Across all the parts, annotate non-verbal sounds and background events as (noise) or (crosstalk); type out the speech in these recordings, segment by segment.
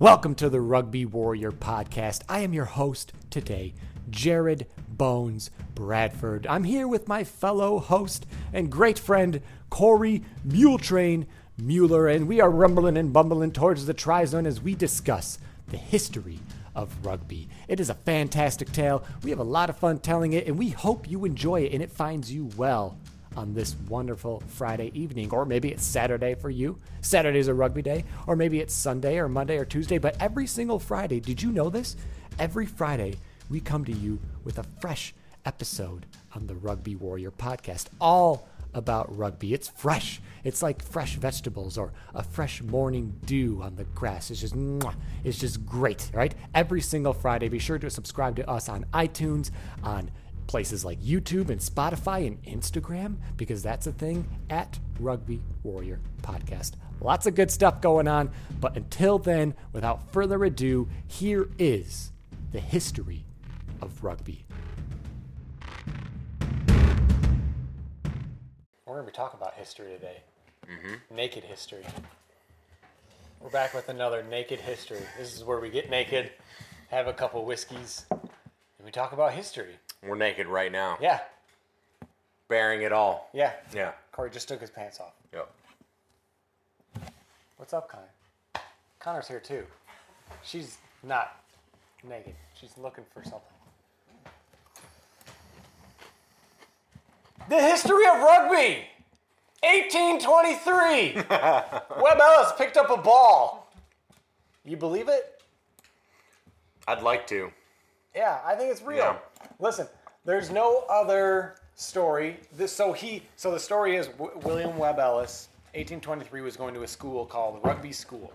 Welcome to the Rugby Warrior podcast. I am your host today, Jared Bones Bradford. I'm here with my fellow host and great friend, Cory Muletrain Mueller, and we are rumbling and bumbling towards the try zone as we discuss the history of rugby. It is a fantastic tale. We have a lot of fun telling it, and we hope you enjoy it and it finds you well on this wonderful Friday evening. Or maybe it's Saturday for you. Saturday's a rugby day. Or maybe it's Sunday or Monday or Tuesday. But every single Friday, did you know this? Every Friday, we come to you with a fresh episode on the Rugby Warrior podcast, all about rugby. It's fresh. It's like fresh vegetables or a fresh morning dew on the grass. It's just, mwah, it's just great, right? Every single Friday, be sure to subscribe to us on iTunes, on places like YouTube and Spotify and Instagram, because that's a thing at Rugby Warrior Podcast. Lots of good stuff going on. But until then, without further ado, here is the history of rugby. We're going to be talking about history today. Mm-hmm. Naked history. We're back with another naked history. This is where we get naked, have a couple whiskeys, and we talk about history. We're naked right now, Yeah, bearing it all. yeah. Yeah. Cory just took his pants off. Yep. What's up, Connor? Connor's here too. She's not naked. She's looking for something. The history of rugby. 1823. (laughs) Webb Ellis picked up a ball. You believe it? I'd like to. Yeah, I think it's real. Yeah. Listen, there's no other story. This so he so the story is w- William Webb Ellis, 1823 was going to a school called Rugby School.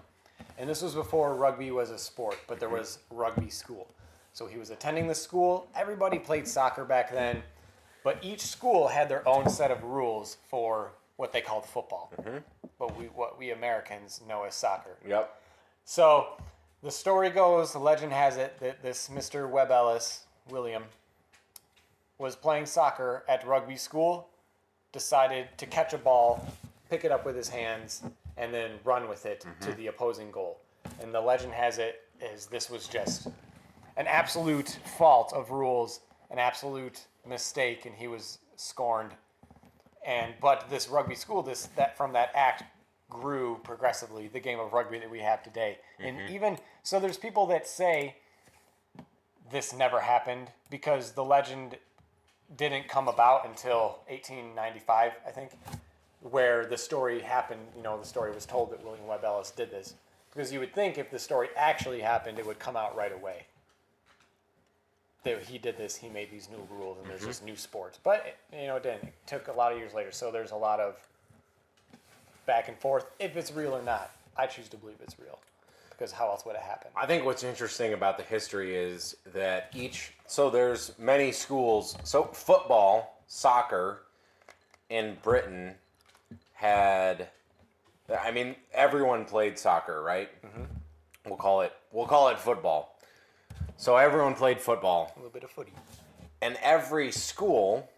And this was before rugby was a sport, but there was rugby school. So he was attending the school. Everybody played soccer back then, but each school had their own set of rules for what they called football. Mm-hmm. But we what we Americans know as soccer. Yep. So the story goes, the legend has it that this Mr. Webb Ellis, William, was playing soccer at rugby school, decided to catch a ball, pick it up with his hands, and then run with it to mm-hmm. the opposing goal. And the legend has it is this was just an absolute fault of rules, an absolute mistake, and he was scorned. And but this rugby school, this that from that act grew progressively the game of rugby that we have today. And mm-hmm. even so, there's people that say this never happened because the legend didn't come about until 1895, I think, where the story happened. You know, the story was told that William Webb Ellis did this because you would think if the story actually happened, it would come out right away. That he did this, he made these new rules, and there's mm-hmm. this new sport. But you know, it didn't. It took a lot of years later, so there's a lot of back and forth if it's real or not. I choose to believe it's real because how else would it happen? I think what's interesting about the history is that each so there's many schools. So football, soccer in Britain had I mean everyone played soccer, right? Mm-hmm. We'll call it we'll call it football. So everyone played football. A little bit of footy. and every school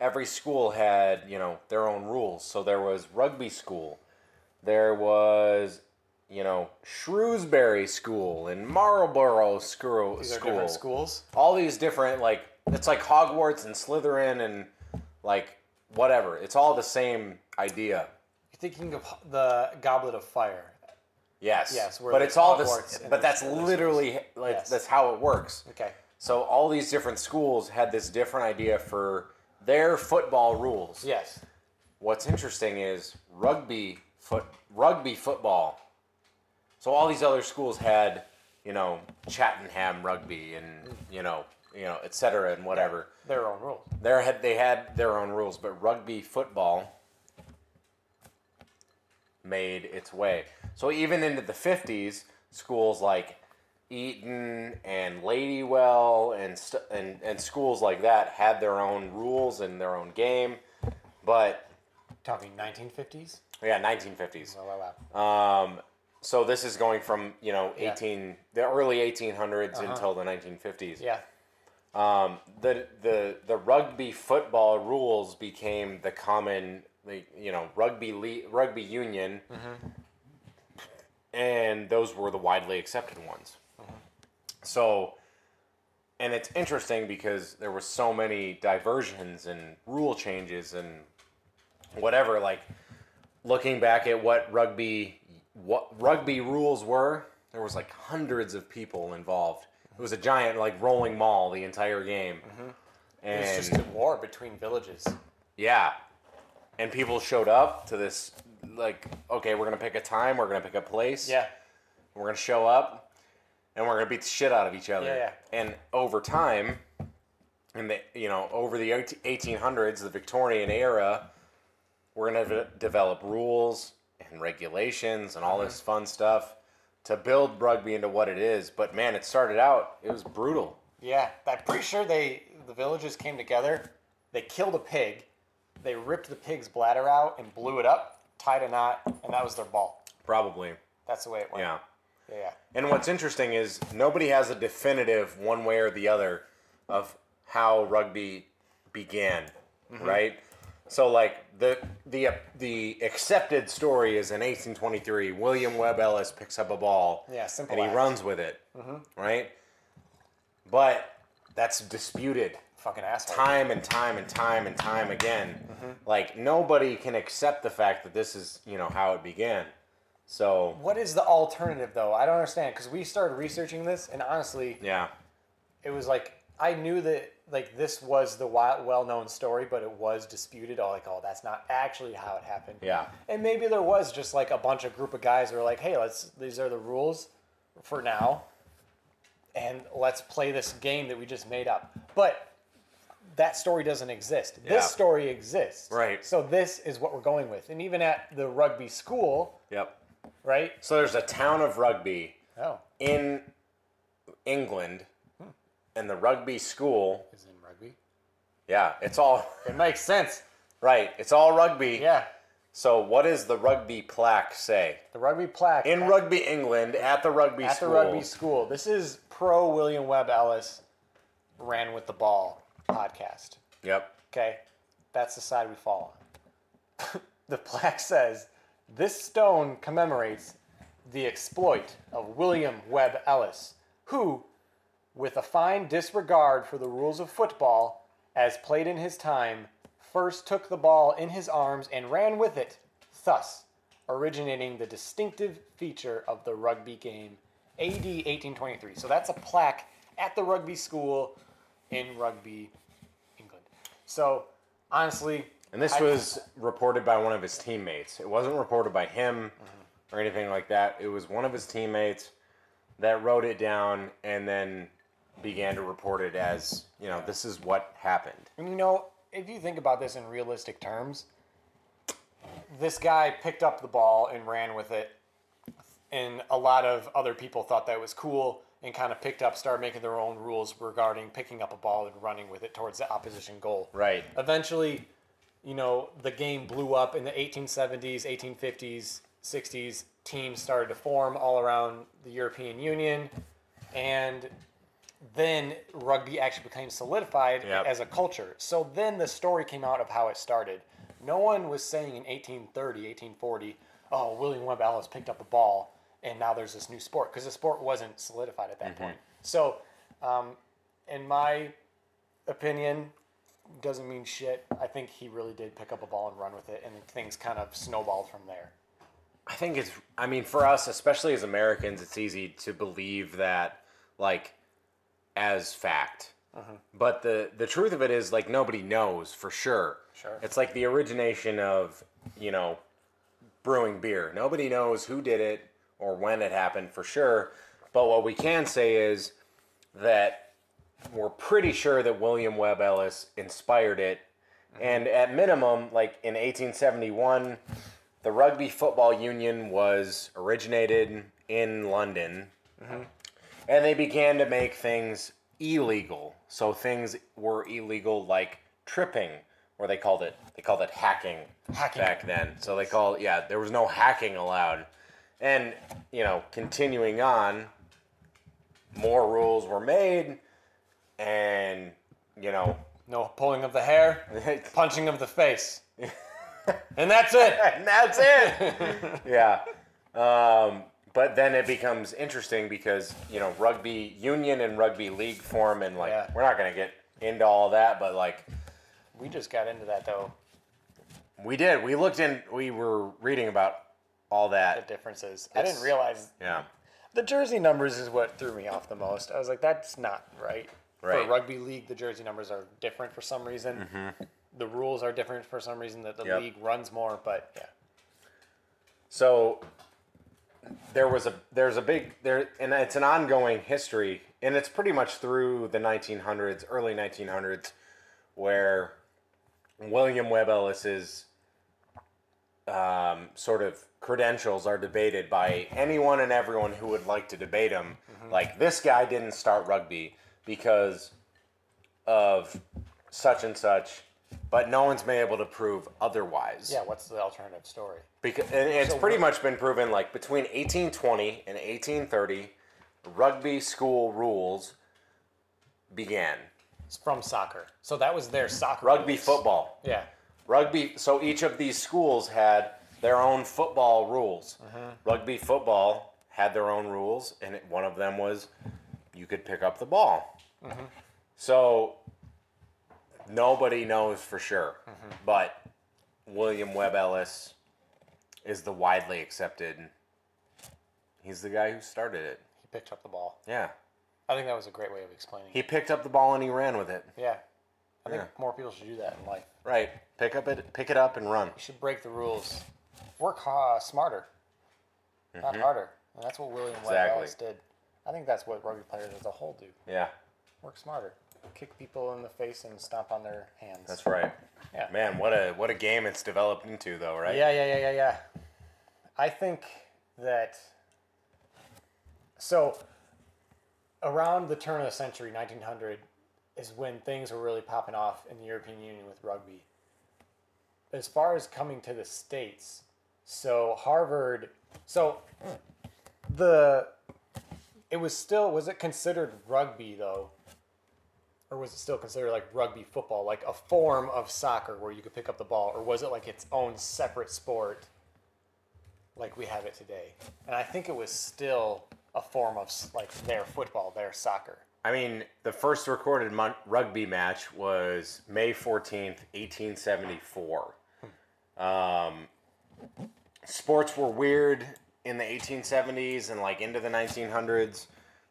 every school had you know their own rules so there was rugby school there was you know shrewsbury school and marlborough school, These are school. different schools. all these different like it's like hogwarts and slytherin and like whatever it's all the same idea You're thinking of the Goblet of Fire. yes Yes, but it's all this but that's literally like Yes. that's how it works Okay. So all these different schools had this different idea for their football rules. Yes. What's interesting is rugby foot rugby football. So all these other schools had, you know, Cheltenham rugby and you know, you know, et cetera and whatever. Their own rules. There had they had their own rules, but rugby football made its way. So even into the 50s, schools like Eton and Ladywell and, st- and and schools like that had their own rules and their own game. But Talking 1950s. yeah, 1950s. Oh, wow, wow. Um, so this is going from you know Yeah. 18 the early 1800s uh-huh. until the 1950s. Yeah. Um, the the the rugby football rules became the common, like, you know, rugby le- rugby union, mm-hmm. and those were the widely accepted ones. Mm-hmm. So, and it's interesting because there were so many diversions and rule changes and whatever. Like looking back at what rugby what rugby rules were, there was like hundreds of people involved. It was a giant like rolling maul the entire game. Mm-hmm. And It's just a war between villages. yeah. And people showed up to this like okay, we're going to pick a time, we're going to pick a place. Yeah. We're going to show up and we're going to beat the shit out of each other. Yeah, yeah. And over time in the you know, over the 1800s, the Victorian era, we're going to develop rules and regulations and all this Mm-hmm. fun stuff to build rugby into what it is. But man, it started out it was brutal. Yeah, I'm pretty sure they the villages came together. They killed a pig. They ripped the pig's bladder out and blew it up, tied a knot, and that was their ball. Probably. That's the way it went. Yeah. Yeah. yeah. And what's interesting is nobody has a definitive one way or the other of how rugby began, Mm-hmm. right? So like the the the accepted story is in 1823, William Webb Ellis picks up a ball, Yeah, simple and he act. runs with it, right? But that's disputed Fucking asshole. time and time and time and time again. Mm-hmm. Like nobody can accept the fact that this is you know how it began. So What is the alternative though? I don't understand because we started researching this, and honestly, yeah, it was like I knew that like this was the well-known story, but it was disputed. All like, oh, that's not actually how it happened. yeah. And maybe there was just like a bunch of group of guys who were like, hey, let's these are the rules for now. And let's play this game that we just made up. But that story doesn't exist. Yeah. This story exists. Right. So this is what we're going with. And even at the rugby school, Yep. right? So there's a town of rugby Oh, in England, and the rugby school. is in rugby. Yeah, it's all (laughs) It makes sense. right. It's all rugby. Yeah. So what does the rugby plaque say? The rugby plaque In at, rugby England, at the rugby at school. the rugby school. This is pro William Webb Ellis ran with the ball podcast. Yep. Okay, that's the side we fall on. (laughs) the plaque says this stone commemorates the exploit of William Webb Ellis, who, with a fine disregard for the rules of football as played in his time, first took the ball in his arms and ran with it, thus originating the distinctive feature of the rugby game, AD 1823. So that's a plaque at the rugby school in Rugby, England. So honestly, And this I- was reported by one of his teammates. It wasn't reported by him or anything like that. It was one of his teammates that wrote it down and then began to report it as, you know, this is what happened. And you know, if you think about this in realistic terms, this guy picked up the ball and ran with it, and a lot of other people thought that was cool and kind of picked up, started making their own rules regarding picking up a ball and running with it towards the opposition goal. Right. Eventually, you know, the game blew up in the 1870s, 1850s, 60s. Teams started to form all around the European Union, and then rugby actually became solidified Yep. as a culture. So then the story came out of how it started. No one was saying in 1830, 1840, oh, William Webb Ellis picked up a ball and now there's this new sport because the sport wasn't solidified at that point. So, um, in my opinion, doesn't mean shit. I think he really did pick up a ball and run with it, and things kind of snowballed from there. I think it's, I mean, for us, especially as Americans, it's easy to believe that, like, as fact. Uh-huh. But the, the truth of it is, like, nobody knows for sure. Sure. It's like the origination of, you know, brewing beer. Nobody knows who did it or when it happened for sure. But what we can say is that we're pretty sure that William Webb Ellis inspired it. Mm-hmm. And at minimum, like in 1871, the Rugby Football Union was originated in London, mm-hmm. And they began to make things illegal. So things were illegal like tripping, or they called it they called it hacking, Hacking. back then. So they called yeah, there was no hacking allowed, and you know continuing on, more rules were made, and you know No pulling of the hair, (laughs) punching of the face. and that's it. (laughs) and that's it. (laughs) yeah. Um, but then it becomes interesting because you know rugby union and rugby league form, and like Yeah. we're not gonna get into all that, but like We just got into that though. we did. We looked in. We were reading about all that. The that. differences. I didn't It's- realize Yeah. the jersey numbers is what threw me off the most. I was like, that's not right. Right. For rugby league, the jersey numbers are different for some reason. Mm-hmm. The rules are different for some reason. That the Yep. league runs more, but yeah. So there was a there's a big there and it's an ongoing history and it's pretty much through the 1900s early 1900s where William Webb Ellis's um, sort of credentials are debated by anyone and everyone who would like to debate him. Like this guy didn't start rugby because of such and such, but no one's been able to prove otherwise. Yeah. What's the alternative story? Because and it's So pretty what- much been proven like between 1820 and 1830, rugby school rules began. It's from soccer. So that was their soccer. Rugby rules. football. Yeah. Rugby. So each of these schools had their own football rules. Mm-hmm. Rugby football had their own rules, and it, one of them was you could pick up the ball. Mm-hmm. So nobody knows for sure, Mm-hmm. but William Webb Ellis is the widely accepted. He's the guy who started it. He picked up the ball. Yeah, I think that was a great way of explaining. it. he picked up the ball and he ran with it. Yeah. I think Yeah. more people should do that in life. Right, pick up it, pick it up and run. You should break the rules. Work ha- smarter, not harder. And that's what William Webb Mm-hmm. Ellis did. I think that's what rugby players as a whole do. Yeah, Work smarter. Kick people in the face and stomp on their hands. that's right. Yeah. Man, what a what a game it's developed into, though, right? Yeah, yeah, yeah, yeah, yeah. I think that so around the turn of the century, 1900, is when things were really popping off in the European Union with rugby. As far as coming to the states, so Harvard, so the it was still was it considered rugby though? Or was it still considered like rugby football, like a form of soccer where you could pick up the ball, or was it like its own separate sport, like we have it today? And I think it was still a form of like their football, their soccer. I mean, the first recorded mon- rugby match was May 14th, 1874. Um, sports were weird in the 1870s and like into the 1900s.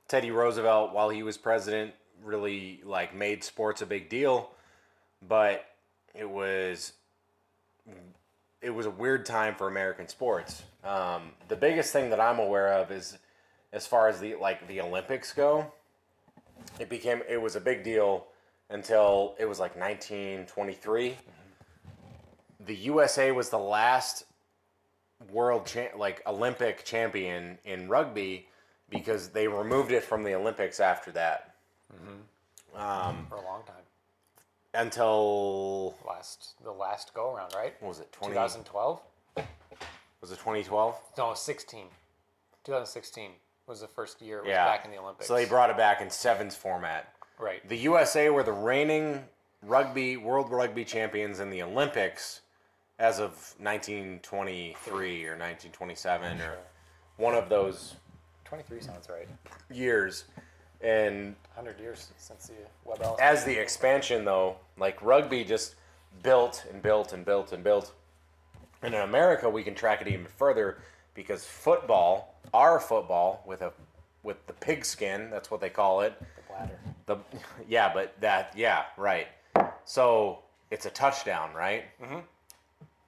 Teddy Roosevelt, while he was president, really like made sports a big deal, but it was it was a weird time for American sports. Um, the biggest thing that I'm aware of is as far as the like the Olympics go it became it was a big deal until it was like 1923 the usa was the last world cha- like olympic champion in rugby because they removed it from the olympics after that Mm-hmm. Um, for a long time. until Last the last go around, right? what was it 20 2012? was it 2012 No, 16. 2016 was the first year it was yeah back in the Olympics. so they brought it back in sevens format right. The USA were the reigning rugby world rugby champions in the Olympics as of 1923 or 1927 or one of those 23 sounds right. years. And 100 years since the Webb Ellis. as the expansion though, like rugby just built and built and built and built. And in America we can track it even further because football, our football with a with the pigskin, that's what they call it, the bladder. The (laughs) yeah, but that yeah, right. So it's a touchdown, right? Mm-hmm.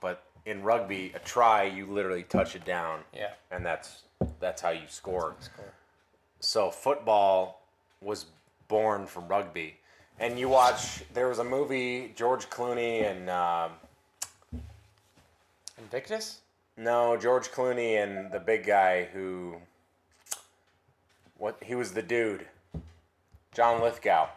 But in rugby, a try you literally touch it down, Yeah. and that's that's how you score. Score. So football was born from rugby, and you watch. There was a movie George Clooney and um, Invictus? No, George Clooney and the big guy who. What he was the dude. John Lithgow.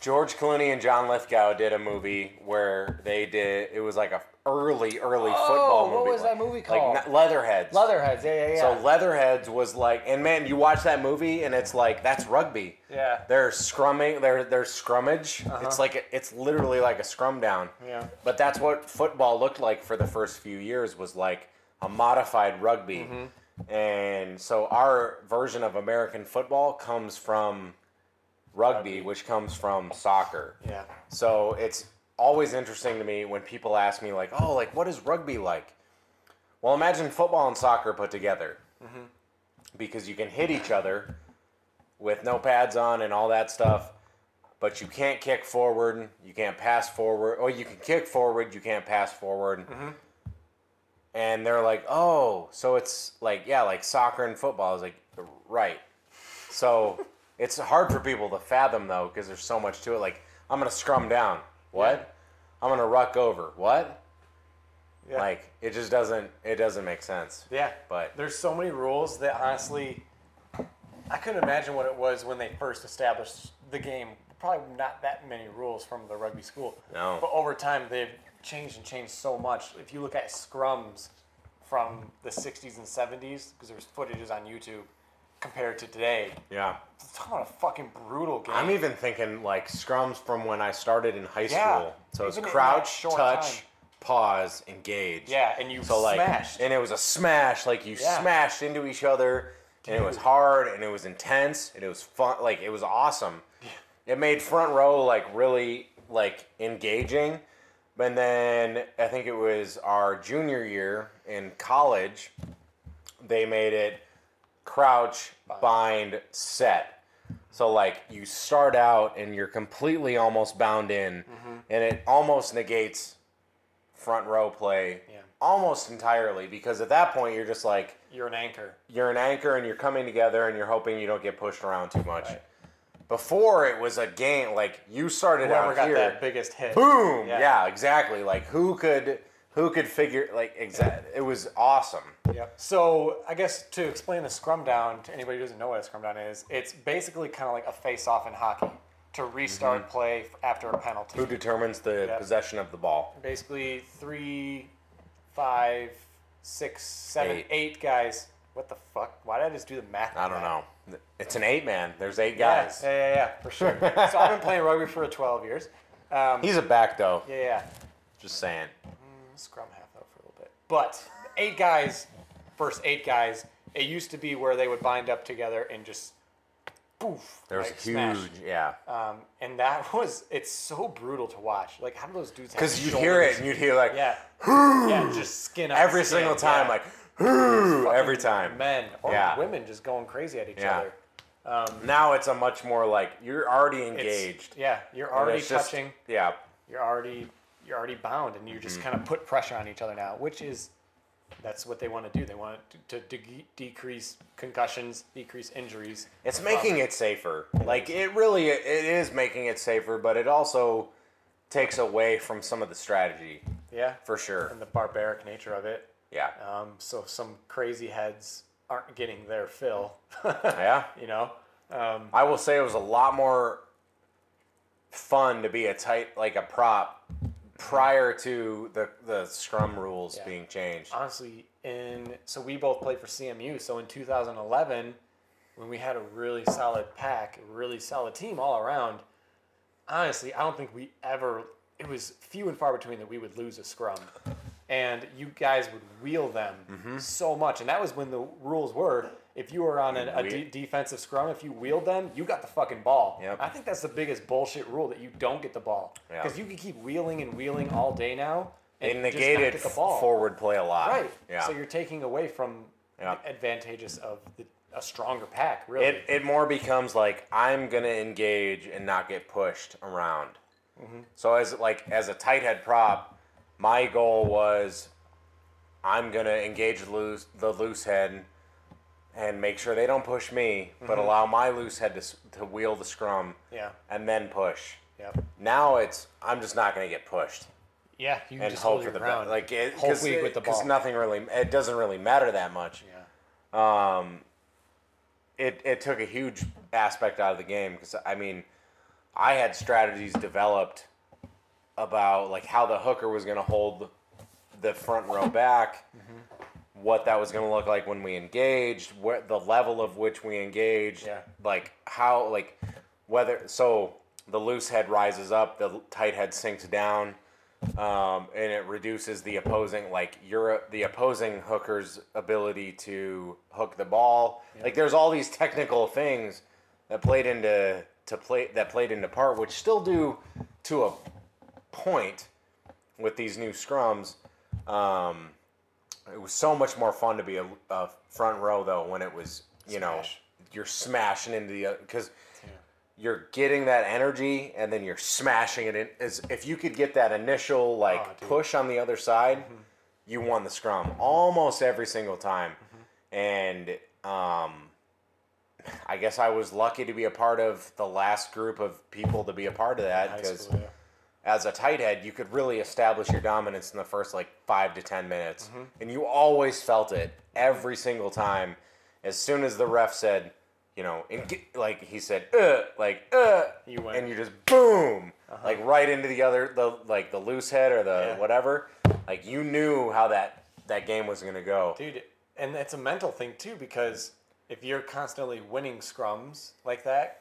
George Clooney and John Lithgow did a movie where they did. It was like a early, early football movie. Oh, what was that movie called? Like Leatherheads. Leatherheads, yeah, yeah, yeah. So Leatherheads was like, and man, you watch that movie and it's like that's rugby. Yeah. They're scrumming. They're they're scrummage. It's like it's literally like a scrum down. Yeah. But that's what football looked like for the first few years was like a modified rugby. Mm-hmm. And so our version of American football comes from rugby, which comes from soccer. yeah. So it's always interesting to me when people ask me like, "Oh, like what is rugby like?" Well, imagine football and soccer put together, mm-hmm. because you can hit each other with no pads on and all that stuff, but you can't kick forward, you can't pass forward, or you can kick forward, you can't pass forward. Mm-hmm. And they're like, "Oh, so it's like yeah, like soccer and football." I was like, "Right." So it's hard for people to fathom though, because there's so much to it. Like, I'm gonna scrum down. What? I'm gonna ruck over. What? Yeah. Like, it just doesn't. It doesn't make sense. Yeah, But- there's so many rules that honestly, I couldn't imagine what it was when they first established the game. Probably not that many rules from the rugby school. No. But over time, they've changed and changed so much. If you look at scrums from the 60s and 70s, because there's footages on YouTube, compared to today, Yeah. it's talking about a fucking brutal game. I'm even thinking like scrums from when I started in high Yeah, school. So it's even in that crouch, short touch, time. pause, engage. yeah, and you So like, smashed. and it was a smash. Like you Yeah. smashed into each other, and it was hard, and it was intense, and it was fun. Like it was awesome. It made front row like really like engaging. And then I think it was our junior year in college, they made it crouch, bind, set. So like you start out and you're completely almost bound in, Mm-hmm. and it almost negates front row play Yeah. almost entirely because at that point you're just like You're an anchor. you're an anchor and you're coming together and you're hoping you don't get pushed around too much. Right. Before it was a game like you started Whoever out got here, that biggest hit. boom, yeah. Yeah. exactly. Like who could who could figure like exact? It was awesome. Yep. So I guess to explain the scrum down to anybody who doesn't know what a scrum down is, it's basically kind of like a face-off in hockey to restart play after a penalty. Mm-hmm. Who determines the Yeah. possession of the ball? Basically, three, five, six, seven, Eight. eight guys. What the fuck? Why did I just do the math? I don't that? know. It's an eight man. There's eight Yeah, guys. Yeah, yeah, yeah, for sure. (laughs) so I've been playing rugby for 12 years. Um, He's a back though. yeah, yeah. Just saying. Scrum half though for a little bit. But eight guys, first eight guys. It used to be where they would bind up together and just poof. There's like, huge, smash. yeah. Um, and that (laughs) was it's so brutal to watch. Like how do those dudes? Because you'd hear it and you'd hear like Yeah. yeah, just skin on every skin, single time, yeah. like "Whoo," every time. Men or Yeah. women just going crazy at each Yeah. other. Now it's a much more like you're already engaged. Yeah, you're already it's just- touching. yeah. You're already you're already bound, and you Mm-hmm. just kind of put pressure on each other now, which is that's what they want to do. They want to, to de- decrease concussions, decrease injuries. It's making it safer. Like it really it is making it safer, but it also takes away from some of the strategy Yeah, for sure. and the barbaric nature of it. Yeah. Um, so some crazy heads aren't getting their fill. (laughs) Yeah. you know. Um, I will say it was a lot more fun to be a tight like a prop prior to the the scrum rules Yeah. being changed. honestly, in so we both played for CMU. So in 2011, when we had a really solid pack, a really solid team all around, honestly, I don't think we ever. It was few and far between that we would lose a scrum, and you guys would wheel them Mm-hmm. so much. And that was when the rules were. If you were on an, a de- defensive scrum, if you wheeled them, you got the fucking ball. Yep. I think that's the biggest bullshit rule that you don't get the ball because you can keep wheeling and wheeling all day now. And not negated the ball. forward play a lot. Right. Yeah. So you're taking away from Yeah. the advantages of the, a stronger pack, really. it it more becomes like I'm gonna engage and not get pushed around. Mm-hmm. So as like as a tight head prop, my goal was I'm gonna engage the loose the loose head and make sure they don't push me, but allow my loose head to to wheel the scrum Mm-hmm. yeah. and then push. Yep. Now it's I'm just not gonna get pushed. Yeah, you and just hope hold for the ground. Like it, Whole week it- with the ball. nothing really. It doesn't really matter that much. yeah. Um, it it took a huge aspect out of the game because I mean, I had strategies developed about like how the hooker was going to hold the front row back, what that was going to look like when we engaged, what the level of which we engaged, Yeah. like how like whether so the loose head rises up, the tight head sinks down. Um, and it reduces the opposing like your the opposing hooker's ability to hook the ball. Like there's all these technical things that played into to play that played into part, which still do to a point with these new scrums. Um, it was so much more fun to be a, a front row though when it was you know you're smashing into the because you're getting that energy and then you're smashing it in. As if you could get that initial like Oh, push on the other side, you won the scrum almost every single time. And um, I guess I was lucky to be a part of the last group of people to be a part of that because yeah. As a tight head, you could really establish your dominance in the first like five to ten minutes, and you always felt it every single time. As soon as the ref said, you know, and get, like he said, uh, like uh, You went. and you just boom, like right into the other, the like the loose head or the Yeah. whatever. Like you knew how that that game was gonna go. Dude, and it's a mental thing too because if you're constantly winning scrums like that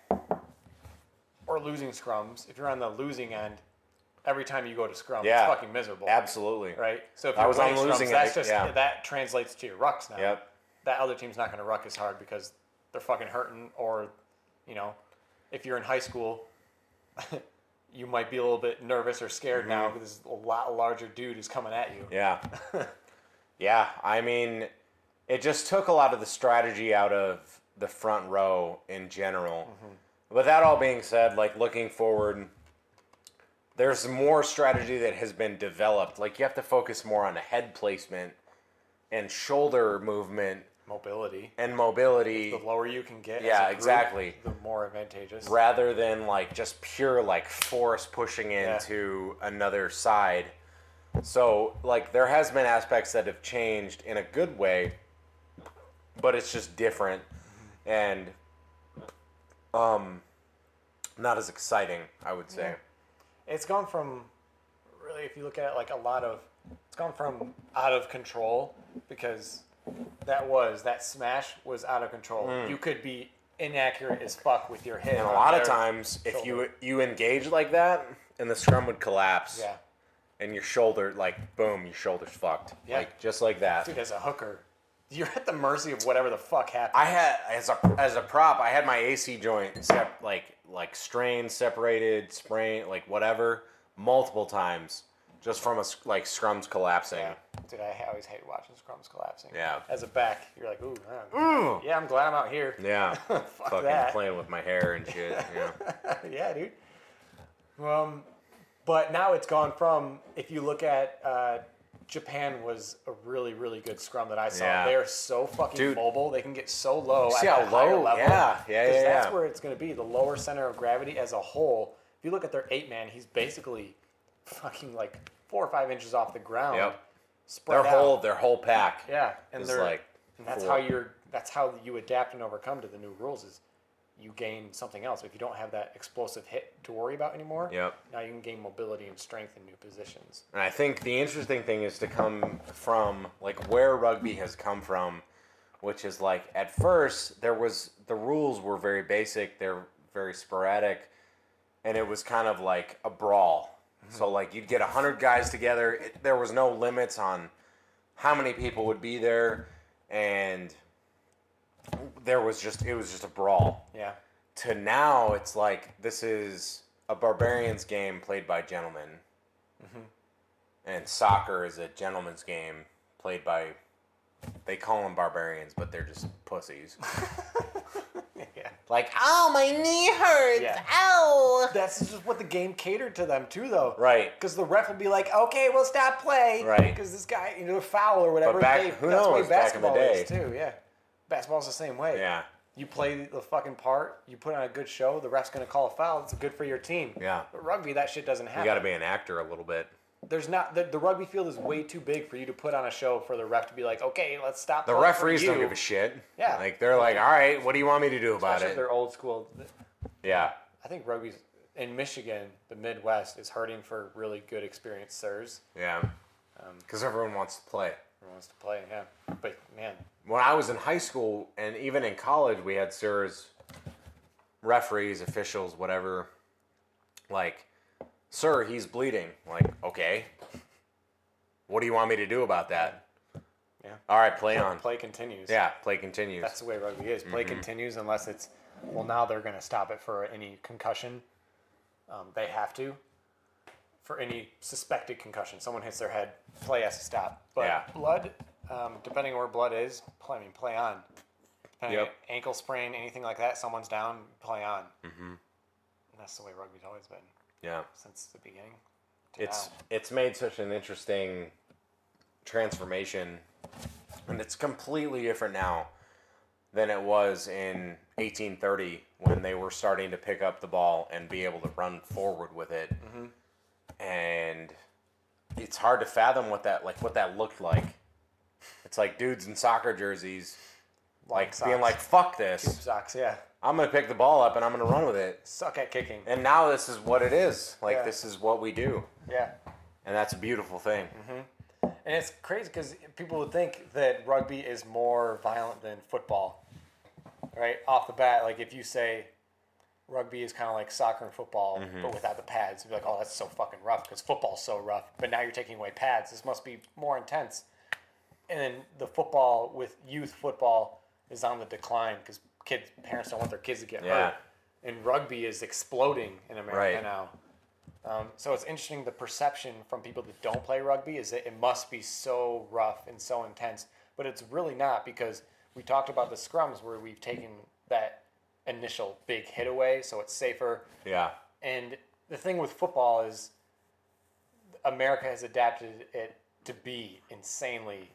or losing scrums, if you're on the losing end, every time you go to scrum, Yeah. it's fucking miserable. Absolutely. Right? So if I you're was on losing scrums, that's just yeah. that translates to your rucks now. Yep. That other team's not going to ruck as hard because they're fucking hurting or you know, if you're in high school, (laughs) you might be a little bit nervous or scared now because a lot larger dude is coming at you. Mm-hmm. Yeah. (laughs) yeah. I mean, it just took a lot of the strategy out of the front row in general. With that all being said, like looking forward, there's more strategy that has been developed. Like you have to focus more on the head placement and shoulder movement Mobility. and mobility the lower you can get. Yeah, group, exactly. The more advantageous. rather than like just pure like force pushing into another side. So like there has been aspects that have changed in a good way, but it's just different and um not as exciting, I would say. It's gone from really, if you look at it, like a lot of, it's gone from out of control because that was that smash was out of control. You could be inaccurate as fuck with your hit. Mm. And a lot of times if you you engage like that and the scrum would collapse Yeah. and your shoulder like boom, your shoulder's fucked. Yeah. Like just like that. Dude, as a hooker, you're at the mercy of whatever the fuck happens. I had as a as a prop, I had my AC joint sep- like like strained, separated, sprained, like whatever, multiple times, just from a s- like scrums collapsing. Yeah. Dude, I always hate watching scrums collapsing. Yeah. As a back, you're like, ooh, ah, yeah, I'm glad I'm out here. Yeah, (laughs) Fuck fucking that. playing with my hair and shit. (laughs) Yeah, yeah, dude. Um, but now it's gone from if you look at uh, Japan was a really really good scrum that I saw. Yeah. They are so fucking Dude. mobile. They can get so low See at how that low? level. Yeah, yeah, yeah, That's yeah. where it's going to be. The lower center of gravity as a whole. If you look at their eight man, he's basically fucking like four or five inches off the ground. Yep. Spread their out. whole their whole pack. Yeah, and they're like and that's four. how you're. That's how you adapt and overcome to the new rules. Is you gain something else. If you don't have that explosive hit to worry about anymore, Yep. now you can gain mobility and strength in new positions. And I think the interesting thing is to come from like where rugby has come from, which is like at first there was the rules were very basic, they're very sporadic, and it was kind of like a brawl. Mm-hmm. So like you'd get hundred guys together. It, there was no limits on how many people would be there, and there was just it was just a brawl Yeah, to now it's like this is a barbarians game played by gentlemen mm-hmm. and soccer is a gentleman's game played by they call them barbarians but they're just pussies (laughs) yeah. like oh my knee hurts Yeah. ow That's just what the game catered to them too, though. right Because the ref would be like, "Okay, we'll stop play." Right. Because this guy, you know, foul or whatever. But back- they, who knows, back in the day. too. Yeah, basketball's the same way. yeah You play the fucking part. You put on a good show. The ref's gonna call a foul. It's good for your team. Yeah. But rugby, that shit doesn't happen. you got to be an actor a little bit there's not the, the rugby field is way too big for you to put on a show for the ref to be like, okay, let's stop. The playing for referees don't give a shit. Yeah. Like they're like, all right, what do you want me to do about Especially if it? they're old school. Yeah. I think rugby's in Michigan, the Midwest, is hurting for really good experienced sirs. Yeah. Um, because everyone wants to play. Everyone wants to play, yeah. But man, When I was in high school and even in college, we had sirs, referees, officials, whatever. Like, sir, he's bleeding. Like, okay. What do you want me to do about that? yeah. All right, play on. Play continues. Yeah, play continues. That's the way rugby is. Play Mm-hmm. continues unless it's well. Now they're going to stop it for any concussion. Um, they have to. For any suspected concussion, someone hits their head, play has to stop. But Yeah. blood, um, depending on where blood is, play. I mean, play on. Depending Yep. Ankle sprain, anything like that, someone's down, play on. Mm-hmm. that's the way rugby's always been yeah. since the beginning. It's now. it's made such an interesting transformation, and it's completely different now than it was in 1830 when they were starting to pick up the ball and be able to run forward with it. And it's hard to fathom what that like what that looked like. It's like dudes in soccer jerseys, like Long being like, "Fuck this! socks, yeah. I'm gonna pick the ball up and I'm gonna run with it." Suck at kicking. And now this is what it is. Like Yeah. this is what we do, Yeah. and that's a beautiful thing. Mm-hmm. And it's crazy because people would think that rugby is more violent than football, right? Off the bat, like if you say rugby is kind of like soccer and football, but without the pads, you'd be like, oh, that's so fucking rough because football's so rough. But now you're taking away pads. This must be more intense. And then the football with youth football is on the decline because kids, parents don't want their kids to get Yeah. hurt. And rugby is exploding in America Right. now. Um, so it's interesting. The perception from people that don't play rugby is that it must be so rough and so intense, but it's really not because we talked about the scrums where we've taken that initial big hit away, so it's safer. Yeah. And the thing with football is America has adapted it to be insanely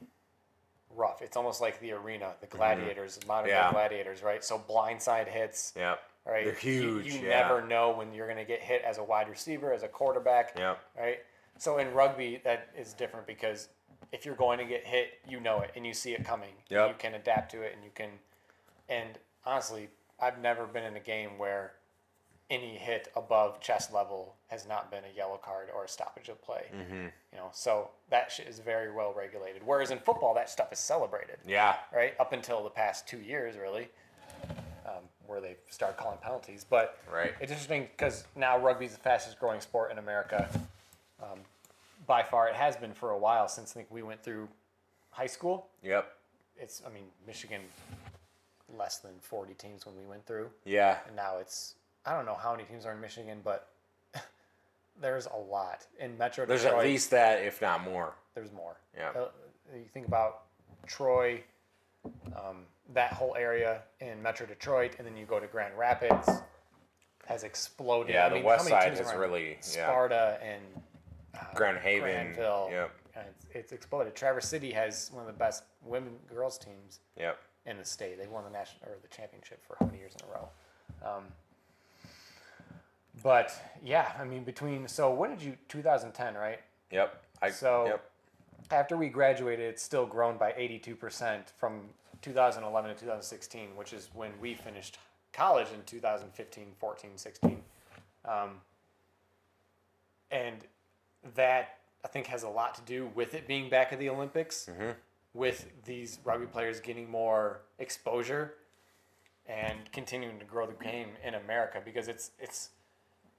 rough. It's almost like the arena, the gladiators, modern Mm-hmm. Yeah. day gladiators, right? So blindside hits. Yep. Right. They're You- huge. You, yeah. never know when you're going to get hit as a wide receiver, as a quarterback. Yep. Right. So in rugby, that is different because if you're going to get hit, you know it and you see it coming. Yep. You can adapt to it and you can. And honestly, I've never been in a game where any hit above chest level has not been a yellow card or a stoppage of play. Mm-hmm. You know, so that shit is very well regulated. Whereas in football, that stuff is celebrated Yeah. right? Up until the past two years, really, um, where they started calling penalties. But Right. it's interesting because now rugby is the fastest growing sport in America. Um, by far, it has been for a while since I think we went through high school. Yep. It's, I mean, Michigan, less than 40 teams when we went through. Yeah. And now it's, I don't know how many teams are in Michigan, but (laughs) there's a lot. In Metro Detroit. There's Detroit, at least that, if not more. there's more. Yeah. Uh, you think about Troy, um, that whole area in Metro Detroit, and then you go to Grand Rapids, has exploded. Yeah, I the mean, west side has really- yeah. Sparta and Grand Haven. Grandville. Yep. it's, it's exploded. Traverse City has one of the best women girls teams Yep. In the state. They won the national or the championship for how many years in a row? Um, but yeah, I mean, between so when did you 2010 right? Yep. I, So Yep. after we graduated, it's still grown by 82% from 2011 to 2016, which is when we finished college in 2015, 14, 16. Um, and that, I think, has a lot to do with it being back at the Olympics, with these rugby players getting more exposure and continuing to grow the game in America because it's, it's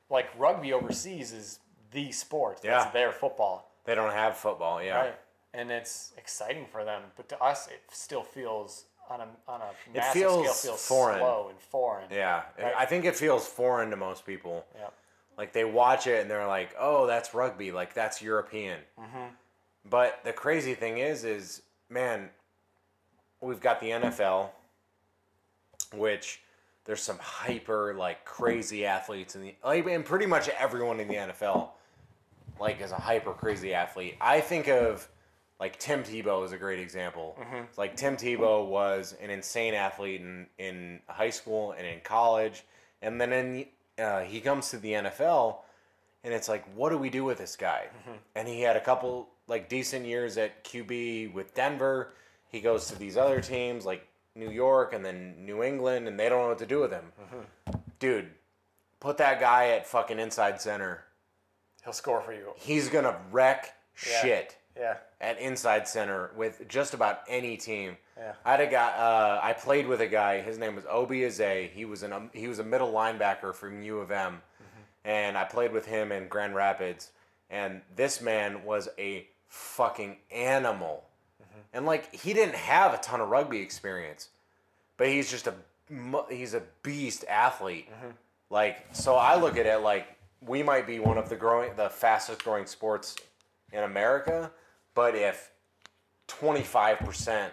like rugby overseas is the sport. That's Yeah. their football. They don't have football. Yeah. Right. And it's exciting for them, but to us, it still feels on a on a massive feels scale feels foreign. slow and foreign. Yeah. Right. I think it feels foreign to most people. Yeah. Like they watch it and they're like, "Oh, that's rugby. Like that's European." Mm-hmm. But the crazy thing is, is man, we've got the NFL, which there's some hyper like crazy athletes in the like, and pretty much everyone in the NFL like is a hyper crazy athlete. I think of like Tim Tebow is a great example. It's Like Tim Tebow was an insane athlete in in high school and in college, and then in uh, he comes to the NFL, and it's like, what do we do with this guy? And he had a couple like decent years at QB with Denver. He goes to these other teams like New York and then New England, and they don't know what to do with him. Dude, put that guy at fucking inside center. He'll score for you. He's gonna wreck Yeah. shit Yeah. at inside center with just about any team. Yeah. I had a guy. Uh, I played with a guy. His name was Obi Ezeh. He was an um, he was a middle linebacker from U of M, and I played with him in Grand Rapids. And this man was a fucking animal, mm-hmm. and like he didn't have a ton of rugby experience, but he's just a he's a beast athlete. Mm-hmm. Like so, I look at it like we might be one of the growing the fastest growing sports in America, but if 25%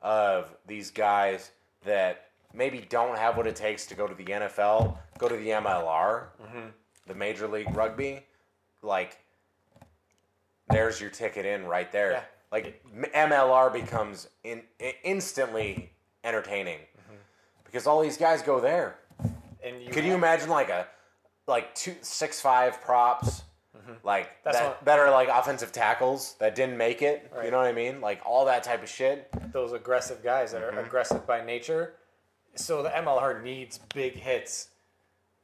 of these guys that maybe don't have what it takes to go to the NFL go to the MLR, mm-hmm. the Major League Rugby, like there's your ticket in right there. Yeah. Like MLR becomes in, i- instantly entertaining because all these guys go there. And you Could you imagine like a like two six five props, like Mm-hmm. That's that, what- that are like offensive tackles that didn't make it? You know what I mean? Like all that type of shit. those aggressive guys that are Mm-hmm. aggressive by nature. So the MLR needs big hits,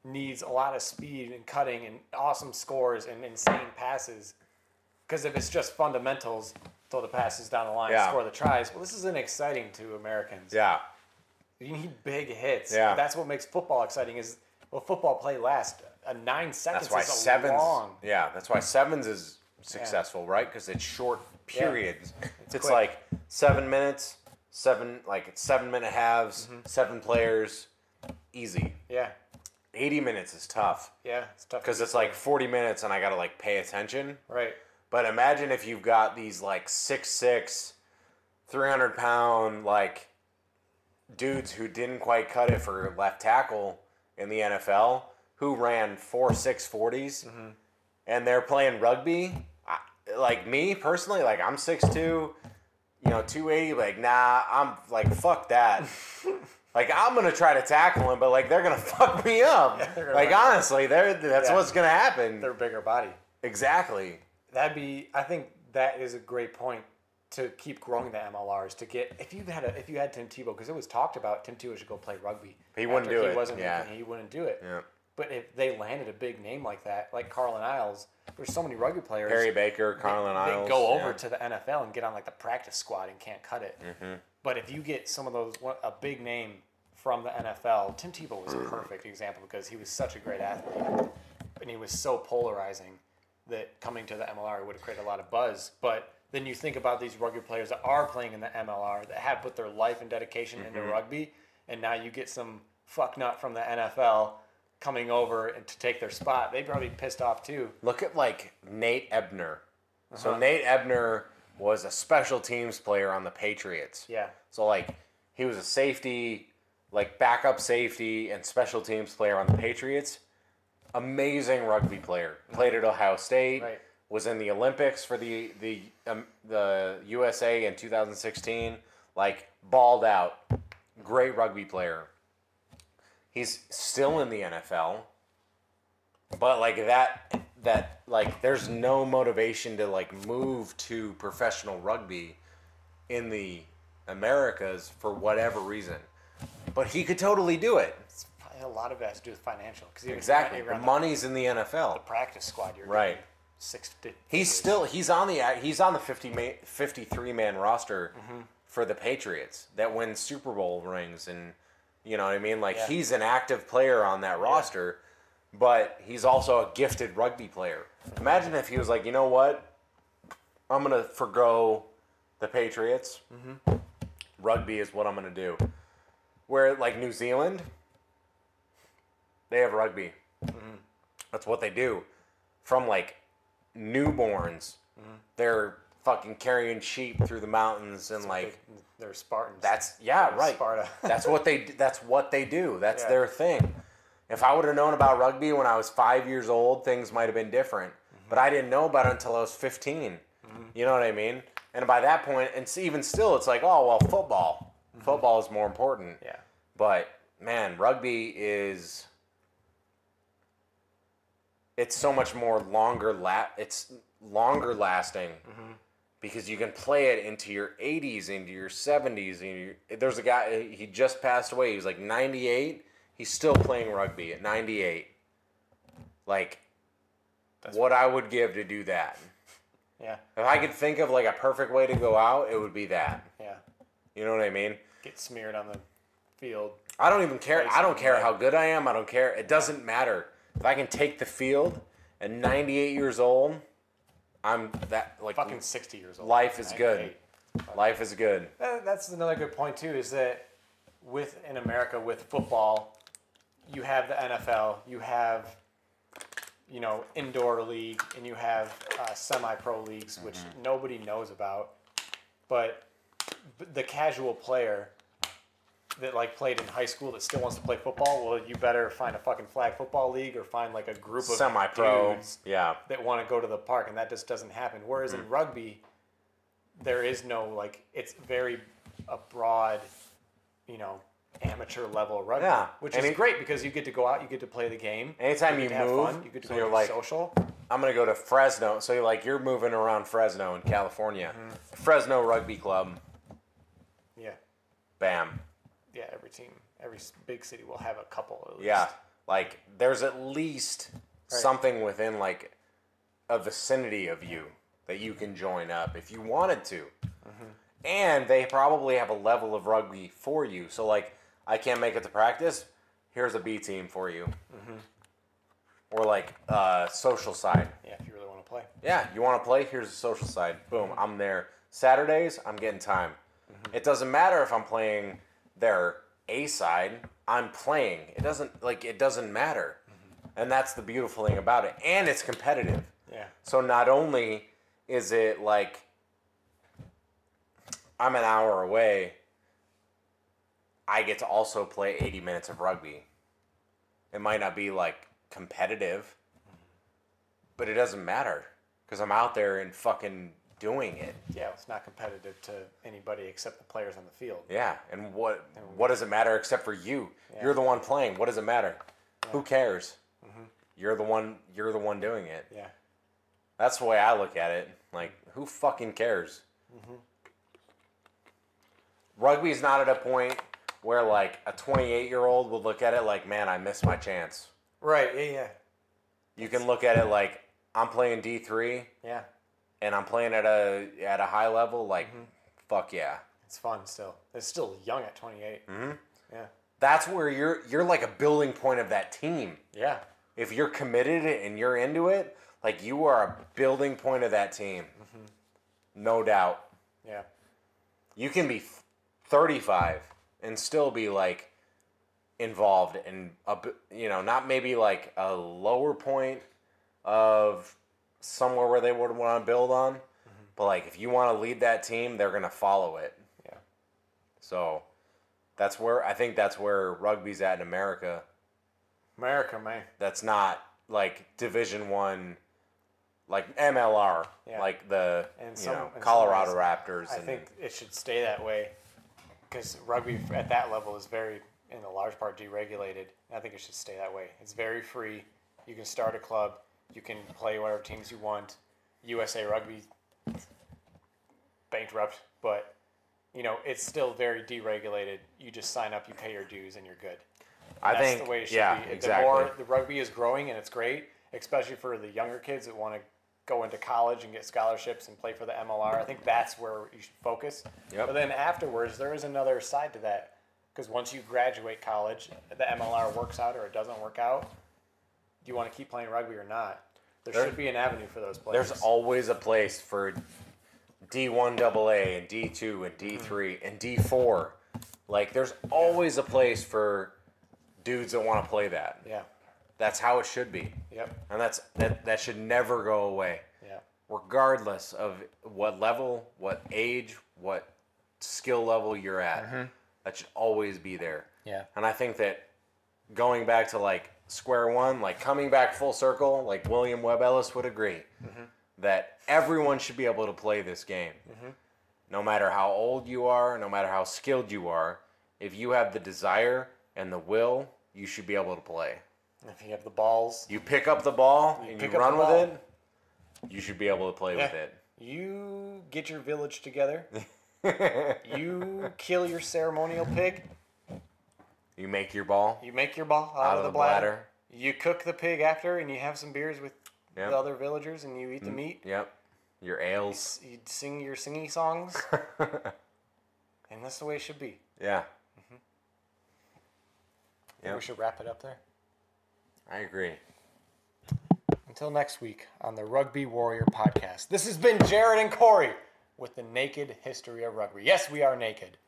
needs a lot of speed and cutting and awesome scores and insane passes. Because if it's just fundamentals, throw the passes down the line, Yeah. score the tries. Well, this isn't exciting to Americans. Yeah, You need big hits. Yeah. That's what makes football exciting. Is well, football play lasts a nine seconds. that's why is a sevens. long. Yeah, that's why sevens is successful, right? Because it's short periods. It's, quick. like seven minutes, seven like it's seven minute halves, Mm-hmm. seven players, easy. Yeah, Eighty minutes is tough yeah, it's tough. to because it's like forty minutes, and I gotta like pay attention. right. But imagine if you've got these like 6'6, 300 pound like dudes who didn't quite cut it for left tackle in the NFL who ran 4 6 40s mm-hmm. and they're playing rugby. I, like me personally, like I'm 6'2, you know, 280. Like, nah, I'm like, fuck that. (laughs) Like I'm gonna try to tackle him, but like they're gonna (laughs) fuck me up. (laughs) they're like honestly, they're that's Yeah. what's gonna happen. Their bigger body. exactly. That'd be. I think that is a great point to keep growing the MLRs. To get if you had a if you had Tim Tebow because it was talked about Tim Tebow should go play rugby. He wouldn't do he it, Wasn't yeah. he wouldn't do it. Yeah. But if they landed a big name like that, like Carlin Isles, there's so many rugby players. Perry Baker, Carlin they Isles. go over yeah. to the NFL and get on like the practice squad and can't cut it. Mm-hmm. But if you get some of those, a big name from the NFL, Tim Tebow was a perfect example because he was such a great athlete and he was so polarizing that coming to the MLR would have created a lot of buzz. But then you think about these rugby players that are playing in the MLR that have put their life and dedication into Mm-hmm. rugby, and now you get some fucknut from the NFL coming over and to take their spot. They'd probably be pissed off too. Look at like Nate Ebner. So Uh-huh. Nate Ebner was a special teams player on the Patriots. Yeah. So like he was a safety, like backup safety and special teams player on the Patriots. Amazing rugby player. Played at Ohio State. Right. Was in the Olympics for the the um, the USA in 2016. Like balled out. Great rugby player. He's still in the NFL. But like that that like there's no motivation to like move to professional rugby in the Americas for whatever reason. But he could totally do it. A lot of it has to do with financial because Exactly. The on the money's in the NFL. The practice squad. You're Right. Six. He's still he's on the he's on the 50 ma- 53 man roster Mm-hmm. for the Patriots that win Super Bowl rings and you know what I mean like Yeah. he's an active player on that roster but he's also a gifted rugby player. Imagine if he was like, "You know what? I'm going to forgo the Patriots. Mm-hmm. Rugby is what I'm going to do." Where like New Zealand they have rugby. Mm-hmm. That's what they do. From like newborns, Mm-hmm. they're fucking carrying sheep through the mountains and like They, are Spartans. that's yeah They're right. Sparta. (laughs) that's what they that's what they do. That's Yeah. their thing. If I would have known about rugby when I was five years old, things might have been different. Mm-hmm. But I didn't know about it until I was 15. You know what I mean? And by that point, and even still, it's like, oh well, football. Football is more important. Mm-hmm. yeah. But man, rugby is it's so much more longer la- it's longer lasting mm-hmm. because you can play it into your 80s into your 70s and your, there's a guy he just passed away he was like 98 he's still playing rugby at 98 like what i would give to do that Yeah. if i could think of like a perfect way to go out it would be that Yeah. you know what i mean Get smeared on the field. I don't even care. I don't care how good I am. I don't care. It doesn't matter. If I can take the field at 98 years old, I'm that like Fucking 60 years old. life is good. Life is good. That- That's another good point too. Is that with in America with football, you have the NFL, you have you know indoor league, and you have uh, semi-pro leagues, which Mm-hmm. nobody knows about. But the casual player that like played in high school that still wants to play football, well, you better find a fucking flag football league or find like a group of Semi-pro. dudes Yeah. that want to go to the park, and that just doesn't happen. Whereas in mm-hmm. rugby, there is no like it's very a broad, you know, amateur level rugby, Yeah, which and is it- great because you get to go out, you get to play the game. Anytime you, you get to have move, fun, you get to so go you're to like- social. I'm gonna go to Fresno. So you're like you're moving around Fresno in California. Mm-hmm. Fresno Rugby Club. Yeah, Bam. Yeah. Every team, every big city will have a couple at least. Yeah. Like there's at least Right. something within like a vicinity of you that you can join up if you wanted to. And they probably have a level of rugby for you. So like I can't make it to practice. Here's a B team for you. Or like uh, social side. yeah. If you really want to play, Yeah, you want to play? Here's the social side. Boom, I'm there. Saturdays, I'm getting time. It doesn't matter if I'm playing their A side. I'm playing. It doesn't like it doesn't matter, mm-hmm. and that's the beautiful thing about it. And it's competitive. yeah, So not only is it like I'm an hour away, I get to also play 80 minutes of rugby. It might not be like competitive, mm-hmm. but it doesn't matter because I'm out there in fucking doing it. yeah. It's not competitive to anybody except the players on the field. Yeah, and what what does it matter except for you? You're the one playing. What does it matter? Who cares? Mm-hmm. You're the one. You're the one doing it. Yeah, That's the way I look at it. Like, who fucking cares? Mm-hmm. Rugby's not at a point where like a 28 year old would look at it like, man, I missed my chance. right. Yeah, yeah, You can look at it like I'm playing D3 yeah. And I'm playing at a at a high level. Like, fuck yeah. It's fun still. It's still young at 28. Mm-hmm. Yeah, That's where you're you're like a building point of that team. yeah, If you're committed and you're into it, like you are a building point of that team. No doubt. yeah. you can be 35 and still be like involved in a you know not maybe like a lower point of somewhere where they would want to build on mm-hmm. but like if you want to lead that team they're going to follow it Yeah. so that's where i think that's where rugby's at in america America, man. that's not like division 1 like mlr Yeah. like the And you know some colorado raptors I and think it should stay that way because rugby at that level is very, in a large part, deregulated. I think it should stay that way. It's very free. You can start a club. You can play whatever teams you want. USA Rugby bankrupt, but you know it's still very deregulated. You just sign up, you pay your dues, and you're good. i That's think the way it should yeah be. exactly The more the rugby is growing and it's great, especially for the younger kids that want to go into college and get scholarships and play for the MLR. I think that's where you should focus. Yep. But then afterwards, there is another side to that because once you graduate college, the MLR works out or it doesn't work out. You want to keep playing rugby or not? There, There- should be an avenue for those players. There's always a place for D1 AA and D2 and D3 mm-hmm. and D4. Like there's always a place for dudes that want to play that. yeah. That's how it should be. Yep. And that's that that should never go away. Yeah. Regardless of what level, what age, what skill level you're at. Mm-hmm. That should always be there. Yeah. And I think that going back to like square one, like coming back full circle, like William Webb Ellis would agree mm-hmm. that everyone should be able to play this game. Mm-hmm. No matter how old you are, no matter how skilled you are, if you have the desire and the will, you should be able to play. If you have the balls, You pick up the ball and you run with it. You should be able to play with it. you get your village together. (laughs) you kill your ceremonial pig. You make your ball You make your ball out, of the, bladder. You cook the pig after, and you have some beers with Yep. the other villagers, and you eat Mm. the meat. Yep. Your ales. You sing your singy songs, (laughs) and that's the way it should be. Yeah. We Yep. should wrap it up there. I agree. Until next week on the Rugby Warrior podcast. This has been Jared and Cory with the naked history of rugby. Yes, we are naked.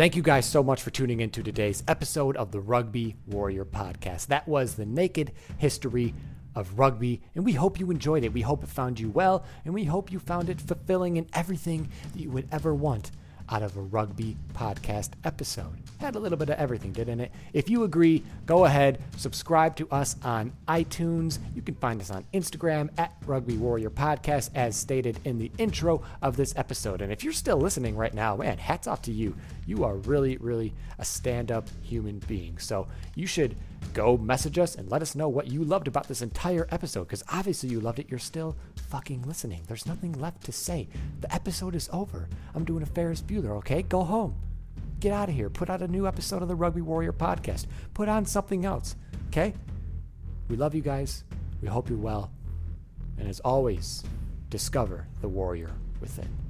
Thank you guys so much for tuning into today's episode of the Rugby Warrior Podcast. That was the naked history of rugby, and we hope you enjoyed it. We hope it found you well, and we hope you found it fulfilling in everything that you would ever want out of a rugby podcast episode. Had a little bit of everything, didn't it? If you agree, go ahead, subscribe to us on iTunes. You can find us on Instagram at Rugby Warrior Podcast, as stated in the intro of this episode. And if you're still listening right now, man, hats off to you. You are really, really a stand up human being. So you should go message us and let us know what you loved about this entire episode because obviously you loved it. You're still fucking listening. There's nothing left to say. The episode is over. I'm doing a Ferris Bueller, okay? Go home. Get out of here. Put out a new episode of the Rugby Warrior podcast. Put on something else, okay? We love you guys. We hope you're well. And as always, discover the warrior within.